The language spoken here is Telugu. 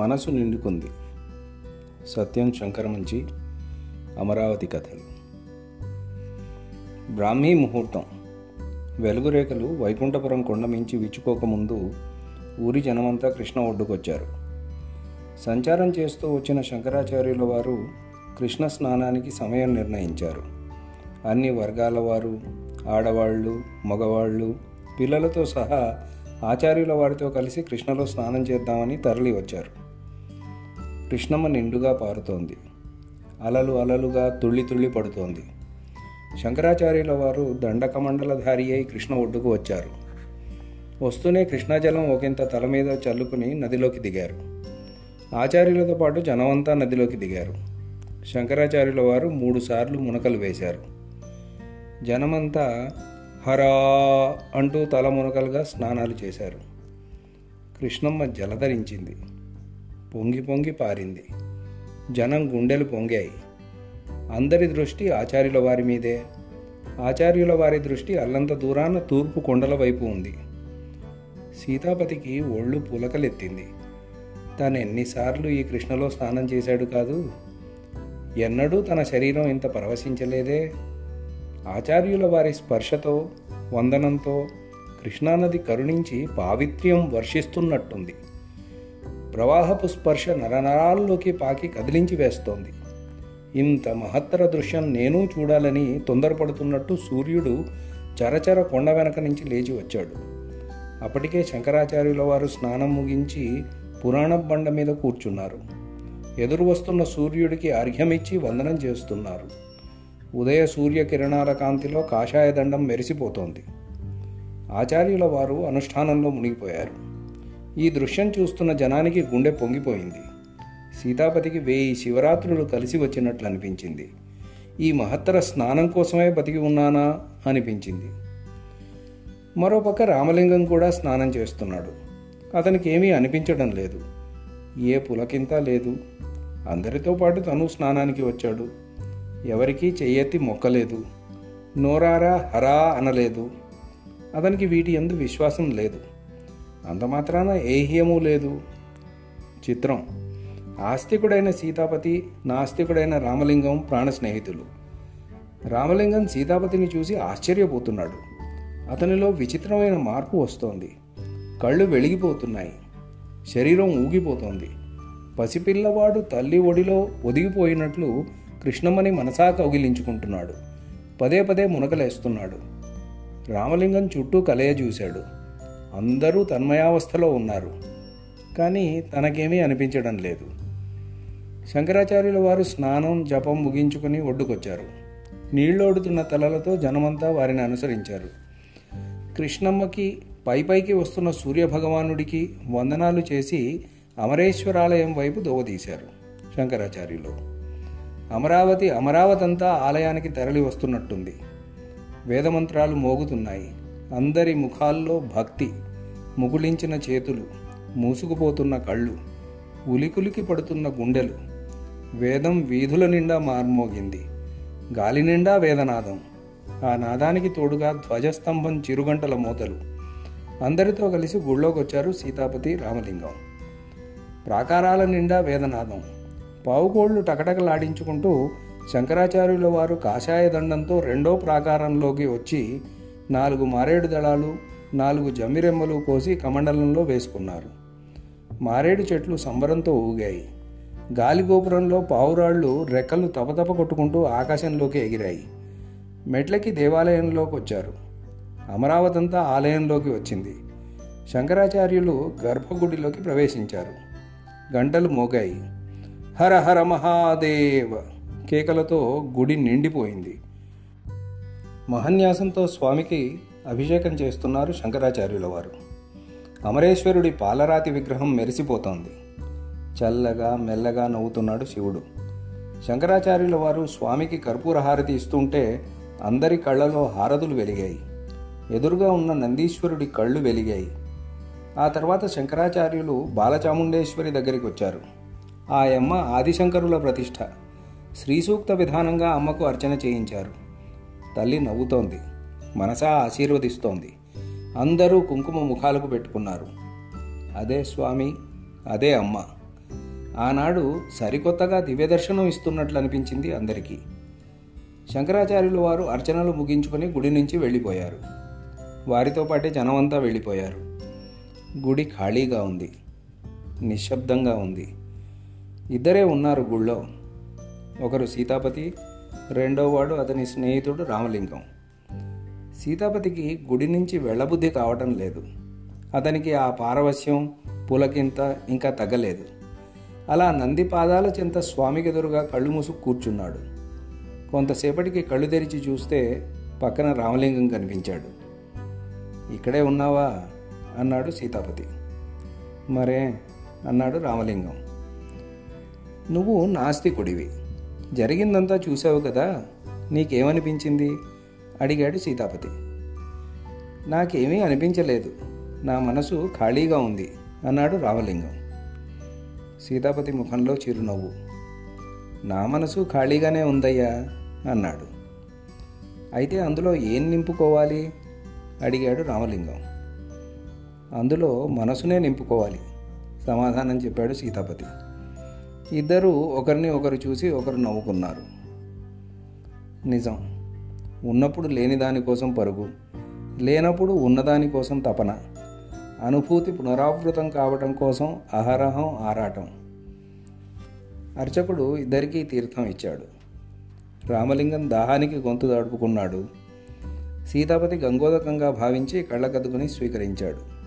మనసు నిండుకుంది. సత్యం శంకరమంచి అమరావతి కథలు. బ్రాహ్మీ ముహూర్తం. వెలుగురేఖలు వైకుంఠపురం కొండ మించి విచ్చుకోకముందు ఊరి జనమంతా కృష్ణ ఒడ్డుకొచ్చారు. సంచారం చేస్తూ వచ్చిన శంకరాచార్యుల వారు కృష్ణ స్నానానికి సమయం నిర్ణయించారు. అన్ని వర్గాల వారు ఆడవాళ్ళు మగవాళ్ళు పిల్లలతో సహా ఆచార్యుల వారితో కలిసి కృష్ణలో స్నానం చేద్దామని తరలి వచ్చారు కృష్ణమ్మ నిండుగా పారుతోంది. అలలు అలలుగా తుళ్ళి తుళ్ళి పడుతోంది. శంకరాచార్యుల వారు దండకమండలధారి అయి కృష్ణ ఒడ్డుకు వచ్చారు. వస్తూనే కృష్ణాజలం ఒకంత తల మీద చల్లుకుని నదిలోకి దిగారు. ఆచార్యులతో పాటు జనమంతా నదిలోకి దిగారు. శంకరాచార్యుల వారు మూడుసార్లు మునకలు వేశారు. జనమంతా హరా అంటూ తల మునకలుగా స్నానాలు చేశారు. కృష్ణమ్మ జలధరించింది. పొంగి పొంగి పారింది. జనం గుండెలు పొంగాయి. అందరి దృష్టి ఆచార్యుల వారి మీదే. ఆచార్యుల వారి దృష్టి అల్లంత దూరాన తూర్పు కొండల వైపు ఉంది. సీతాపతికి ఒళ్ళు పులకలెత్తింది. తాను ఎన్నిసార్లు ఈ కృష్ణలో స్నానం చేశాడు కాదు? ఎన్నడూ తన శరీరం ఇంత పరవశించలేదే? ఆచార్యుల వారి స్పర్శతో వందనంతో కృష్ణానది కరుణించి పావిత్ర్యం వర్షిస్తున్నట్టుంది. ప్రవాహపు స్పర్శ నరనరాల్లోకి పాకి కదిలించి వేస్తోంది. ఇంత మహత్తర దృశ్యం నేను చూడాలని తొందరపడుతున్నట్టు సూర్యుడు చరచర కొండ వెనక నుంచి లేచి వచ్చాడు. అప్పటికే శంకరాచార్యుల వారు స్నానం ముగించి పురాణ బండ మీద కూర్చున్నారు. ఎదురు వస్తున్న సూర్యుడికి అర్ఘ్యమిచ్చి వందనం చేస్తున్నారు. ఉదయ సూర్య కిరణాల కాంతిలో కాషాయ దండం మెరిసిపోతోంది. ఆచార్యుల వారు అనుష్ఠానంలో మునిగిపోయారు. ఈ దృశ్యం చూస్తున్న జనానికి గుండె పొంగిపోయింది. సీతాపతికి వేయి శివరాత్రులు కలిసి వచ్చినట్లు అనిపించింది. ఈ మహత్తర స్నానం కోసమే బతికి ఉన్నానా? అనిపించింది. మరోపక్క రామలింగం కూడా స్నానం చేస్తున్నాడు. అతనికి ఏమీ అనిపించడం లేదు. ఏ పులకింత లేదు. అందరితో పాటు తను స్నానానికి వచ్చాడు. ఎవరికీ చెయ్యెత్తి మొక్కలేదు. నోరారా హరా అనలేదు. అతనికి వీటి ఎందు విశ్వాసం లేదు. అంత మాత్రాన ఏహ్యము లేదు. చిత్రం. ఆస్తికుడైన సీతాపతి నాస్తికుడైన రామలింగం ప్రాణ స్నేహితులు. రామలింగం సీతాపతిని చూసి ఆశ్చర్యపోతున్నాడు. అతనిలో విచిత్రమైన మార్పు వస్తోంది. కళ్ళు వెలిగిపోతున్నాయి. శరీరం ఊగిపోతోంది. పసిపిల్లవాడు తల్లి ఒడిలో ఒదిగిపోయినట్లు కృష్ణమ్మని మనసా కౌగిలించుకుంటున్నాడు. పదే పదే మునకలేస్తున్నాడు. రామలింగం చుట్టూ కలయ చూశాడు అందరూ తన్మయావస్థలో ఉన్నారు. కానీ తనకేమీ అనిపించడం లేదు. శంకరాచార్యుల వారు స్నానం జపం ముగించుకుని ఒడ్డుకొచ్చారు. నీళ్ళోడుతున్న తలలతో జనమంతా వారిని అనుసరించారు. కృష్ణమ్మకి పైపైకి వస్తున్న సూర్యభగవానుడికి వందనాలు చేసి అమరేశ్వరాలయం వైపు దోవదీశారు శంకరాచార్యులు. అమరావతి అమరావతంతా ఆలయానికి తరలి వస్తున్నట్టుంది వేదమంత్రాలు మోగుతున్నాయి. అందరి ముఖాల్లో భక్తి ముగుళించిన చేతులు మూసుకుపోతున్న కళ్ళు ఉలికులికి పడుతున్న గుండెలు. వేదం వీధుల నిండా మార్మోగింది. గాలి నిండా వేదనాదం. ఆ నాదానికి తోడుగా ధ్వజస్తంభం చిరుగంటల మూతలు. అందరితో కలిసి గుళ్ళోకొచ్చారు సీతాపతి రామలింగం. ప్రాకారాల నిండా వేదనాదం. పావుకోళ్ళు టకటకలాడించుకుంటూ శంకరాచార్యుల వారు కాషాయ దండంతో రెండో ప్రాకారంలోకి వచ్చి నాలుగు మారేడు దళాలు నాలుగు జమ్మిరెమ్మలు కోసి కమండలంలో వేసుకున్నారు. మారేడు చెట్లు సంబరంతో ఊగాయి. గాలి గోపురంలో పావురాళ్ళు రెక్కలు తపతప కొట్టుకుంటూ ఆకాశంలోకి ఎగిరాయి. మెట్లకి దేవాలయంలోకి వచ్చారు. అమరావతంతా ఆలయంలోకి వచ్చింది. శంకరాచార్యులు గర్భగుడిలోకి ప్రవేశించారు. గంటలు మోగాయి. హర హర మహాదేవ! కేకలతో గుడి నిండిపోయింది. మహన్యాసంతో స్వామికి అభిషేకం చేస్తున్నారు శంకరాచార్యుల వారు అమరేశ్వరుడి పాలరాతి విగ్రహం మెరిసిపోతోంది. చల్లగా మెల్లగా నవ్వుతున్నాడు శివుడు. శంకరాచార్యుల వారు స్వామికి కర్పూర హారతి ఇస్తుంటే అందరి కళ్ళలో హారతులు వెలిగాయి. ఎదురుగా ఉన్న నందీశ్వరుడి కళ్ళు వెలిగాయి. ఆ తర్వాత శంకరాచార్యులు బాలచాముండేశ్వరి దగ్గరికి వచ్చారు. ఆ యమ్మ ఆదిశంకరుల ప్రతిష్ట. శ్రీసూక్త విధానంగా అమ్మకు అర్చన చేయించారు. తల్లి నవ్వుతోంది. మనసా ఆశీర్వదిస్తోంది. అందరూ కుంకుమ ముఖాలకు పెట్టుకున్నారు. అదే స్వామి అదే అమ్మ. ఆనాడు సరికొత్తగా దివ్యదర్శనం ఇస్తున్నట్లు అనిపించింది అందరికీ. శంకరాచార్యుల వారు అర్చనలు ముగించుకొని గుడి నుంచి వెళ్ళిపోయారు. వారితో పాటే జనమంతా వెళ్ళిపోయారు. గుడి ఖాళీగా ఉంది. నిశ్శబ్దంగా ఉంది. ఇద్దరే ఉన్నారు గుళ్ళో. ఒకరు సీతాపతి రెండో వాడు అతని స్నేహితుడు రామలింగం. సీతాపతికి గుడి నుంచి వెళ్ళబుద్ధి కావటం లేదు. అతనికి ఆ పారవశ్యం పులకింత ఇంకా తగ్గలేదు. అలా నంది పాదాల చెంత స్వామికి ఎదురుగా కళ్ళు మూసు కూర్చున్నాడు. కొంతసేపటికి కళ్ళు తెరిచి చూస్తే పక్కన రామలింగం కనిపించాడు. ఇక్కడే ఉన్నావా? అన్నాడు సీతాపతి. మరే అన్నాడు రామలింగం. నువ్వు నాస్తికుడివి. జరిగిందంతా చూసావు కదా నీకేమనిపించింది? అడిగాడు సీతాపతి. నాకేమీ అనిపించలేదు. నా మనసు ఖాళీగా ఉంది అన్నాడు రామలింగం. సీతాపతి ముఖంలో చిరునవ్వు. నా మనసు ఖాళీగానే ఉందయ్యా అన్నాడు. అయితే అందులో ఏం నింపుకోవాలి? అడిగాడు రామలింగం. అందులో మనసునే నింపుకోవాలి సమాధానం చెప్పాడు సీతాపతి. ఇద్దరూ ఒకరిని ఒకరు చూసి ఒకరు నవ్వుకున్నారు. నిజం. ఉన్నప్పుడు లేని దానికోసం పరుగు. లేనప్పుడు ఉన్నదాని కోసం తపన. అనుభూతి పునరావృతం కావటం కోసం అహరహం ఆరాటం. అర్చకుడు ఇద్దరికీ తీర్థం ఇచ్చాడు. రామలింగం దాహానికి గొంతు దాడుపుకున్నాడు సీతాపతి గంగోదకంగా భావించి కళ్ళకద్దుకుని స్వీకరించాడు.